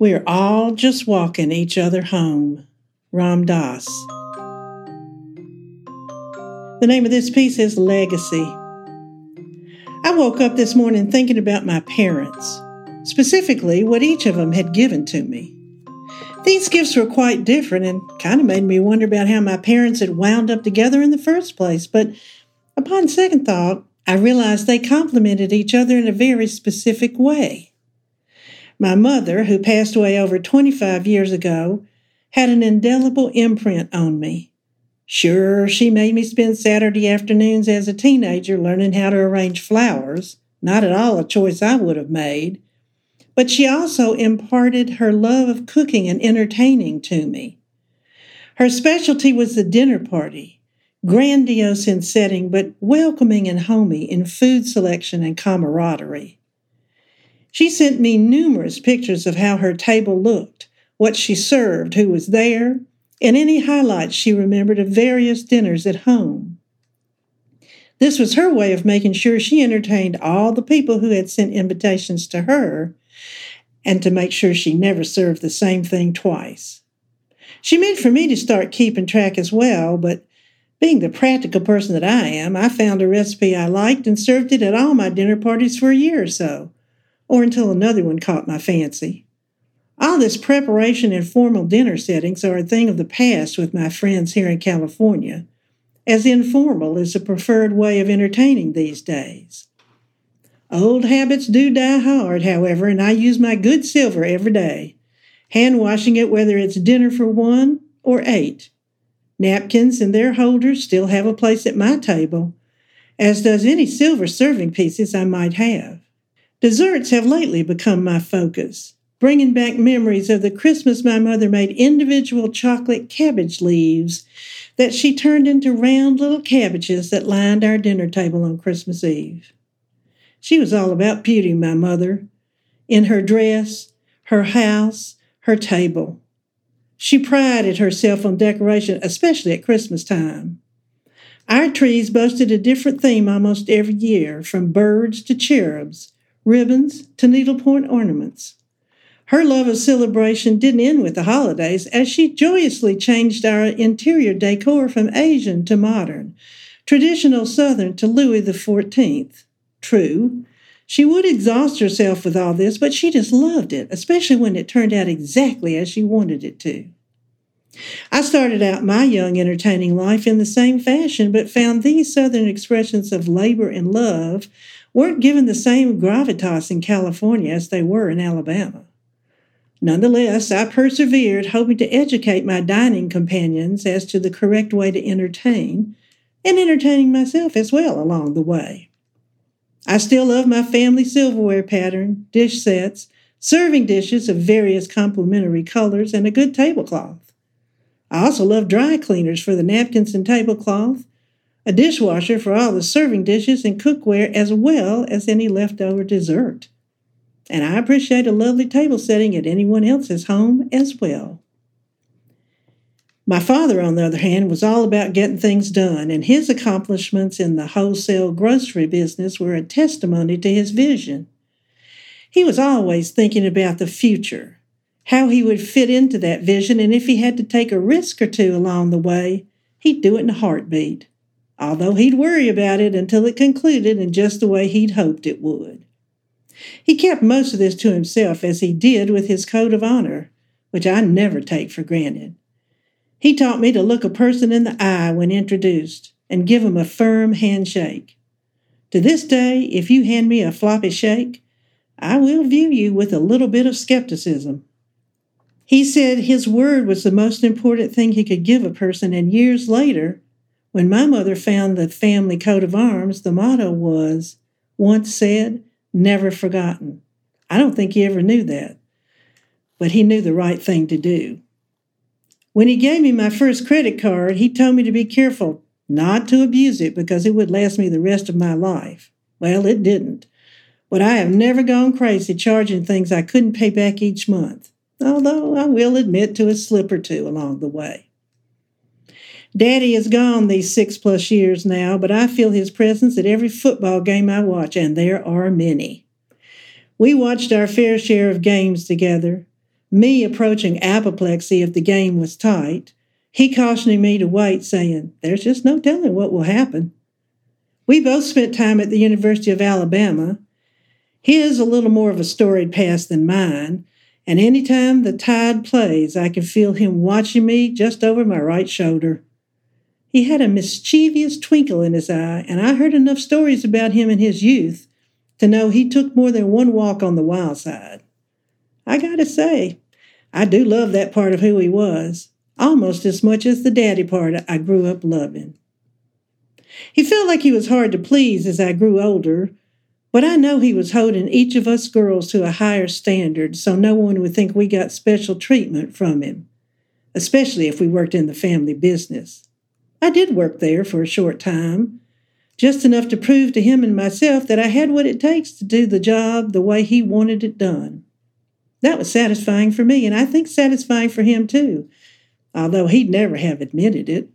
We're all just walking each other home. Ram Dass. The name of this piece is Legacy. I woke up this morning thinking about my parents, specifically what each of them had given to me. These gifts were quite different and kind of made me wonder about how my parents had wound up together in the first place, but upon second thought, I realized they complemented each other in a very specific way. My mother, who passed away over 25 years ago, had an indelible imprint on me. Sure, she made me spend Saturday afternoons as a teenager learning how to arrange flowers, not at all a choice I would have made. But she also imparted her love of cooking and entertaining to me. Her specialty was the dinner party, grandiose in setting, but welcoming and homey in food selection and camaraderie. She sent me numerous pictures of how her table looked, what she served, who was there, and any highlights she remembered of various dinners at home. This was her way of making sure she entertained all the people who had sent invitations to her and to make sure she never served the same thing twice. She meant for me to start keeping track as well, but being the practical person that I am, I found a recipe I liked and served it at all my dinner parties for a year or so or until another one caught my fancy. All this preparation and formal dinner settings are a thing of the past with my friends here in California, as informal is the preferred way of entertaining these days. Old habits do die hard, however, and I use my good silver every day, hand washing it whether it's dinner for one or eight. Napkins and their holders still have a place at my table, as does any silver serving pieces I might have. Desserts have lately become my focus, bringing back memories of the Christmas my mother made individual chocolate cabbage leaves that she turned into round little cabbages that lined our dinner table on Christmas Eve. She was all about beauty, my mother, in her dress, her house, her table. She prided herself on decoration, especially at Christmas time. Our trees boasted a different theme almost every year, from birds to cherubs, ribbons to needlepoint ornaments. Her love of celebration didn't end with the holidays, as she joyously changed our interior decor from Asian to modern, traditional Southern to Louis XIV. True, she would exhaust herself with all this, but she just loved it, especially when it turned out exactly as she wanted it to. I started out my young entertaining life in the same fashion, but found these Southern expressions of labor and love weren't given the same gravitas in California as they were in Alabama. Nonetheless, I persevered, hoping to educate my dining companions as to the correct way to entertain, and entertaining myself as well along the way. I still love my family silverware pattern, dish sets, serving dishes of various complementary colors, and a good tablecloth. I also love dry cleaners for the napkins and tablecloth, a dishwasher for all the serving dishes and cookware, as well as any leftover dessert. And I appreciate a lovely table setting at anyone else's home as well. My father, on the other hand, was all about getting things done, and his accomplishments in the wholesale grocery business were a testimony to his vision. He was always thinking about the future, how he would fit into that vision, and if he had to take a risk or two along the way, he'd do it in a heartbeat although he'd worry about it until it concluded in just the way he'd hoped it would. He kept most of this to himself, as he did with his code of honor, which I never take for granted. He taught me to look a person in the eye when introduced and give him a firm handshake. To this day, if you hand me a floppy shake, I will view you with a little bit of skepticism. He said his word was the most important thing he could give a person, and years later, when my mother found the family coat of arms, the motto was once said, never forgotten. I don't think he ever knew that, but he knew the right thing to do. When he gave me my first credit card, he told me to be careful not to abuse it because it would last me the rest of my life. Well, it didn't. But I have never gone crazy charging things I couldn't pay back each month, although I will admit to a slip or two along the way. Daddy is gone these six plus years now, but I feel his presence at every football game I watch, and there are many. We watched our fair share of games together, me approaching apoplexy if the game was tight, he cautioning me to wait, saying, There's just no telling what will happen. We both spent time at the University of Alabama. His a little more of a storied past than mine, and any time the tide plays, I can feel him watching me just over my right shoulder. He had a mischievous twinkle in his eye, and I heard enough stories about him in his youth to know he took more than one walk on the wild side. I gotta say, I do love that part of who he was, almost as much as the daddy part I grew up loving. He felt like he was hard to please as I grew older, but I know he was holding each of us girls to a higher standard so no one would think we got special treatment from him, especially if we worked in the family business. I did work there for a short time, just enough to prove to him and myself that I had what it takes to do the job the way he wanted it done. That was satisfying for me, and I think satisfying for him too, although he'd never have admitted it.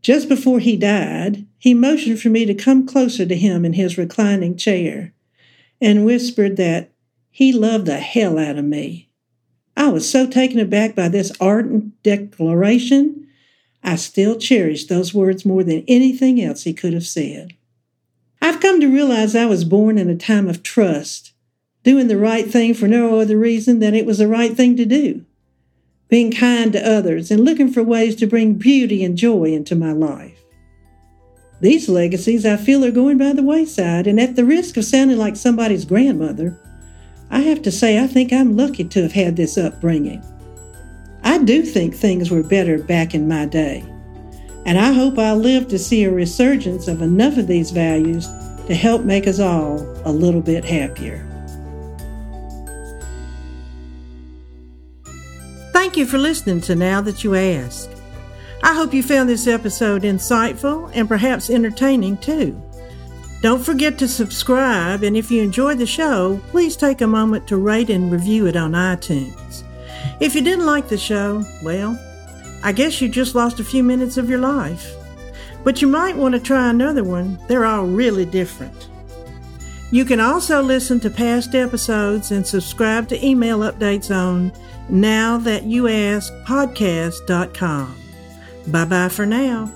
Just before he died, he motioned for me to come closer to him in his reclining chair and whispered that he loved the hell out of me. I was so taken aback by this ardent declaration, I still cherish those words more than anything else he could have said. I've come to realize I was born in a time of trust doing the right thing for no other reason than it was the right thing to do, being kind to others, and looking for ways to bring beauty and joy into my life. These legacies I feel are going by the wayside, and at the risk of sounding like somebody's grandmother, I have to say I think I'm lucky to have had this upbringing. I do think things were better back in my day, and I hope I'll live to see a resurgence of enough of these values to help make us all a little bit happier. Thank you for listening to Now That You Ask. I hope you found this episode insightful and perhaps entertaining too. Don't forget to subscribe, and if you enjoyed the show, please take a moment to rate and review it on iTunes. If you didn't like the show, well, I guess you just lost a few minutes of your life. But you might want to try another one, they're all really different. You can also listen to past episodes and subscribe to email updates on now that you ask podcast.com. Bye bye for now.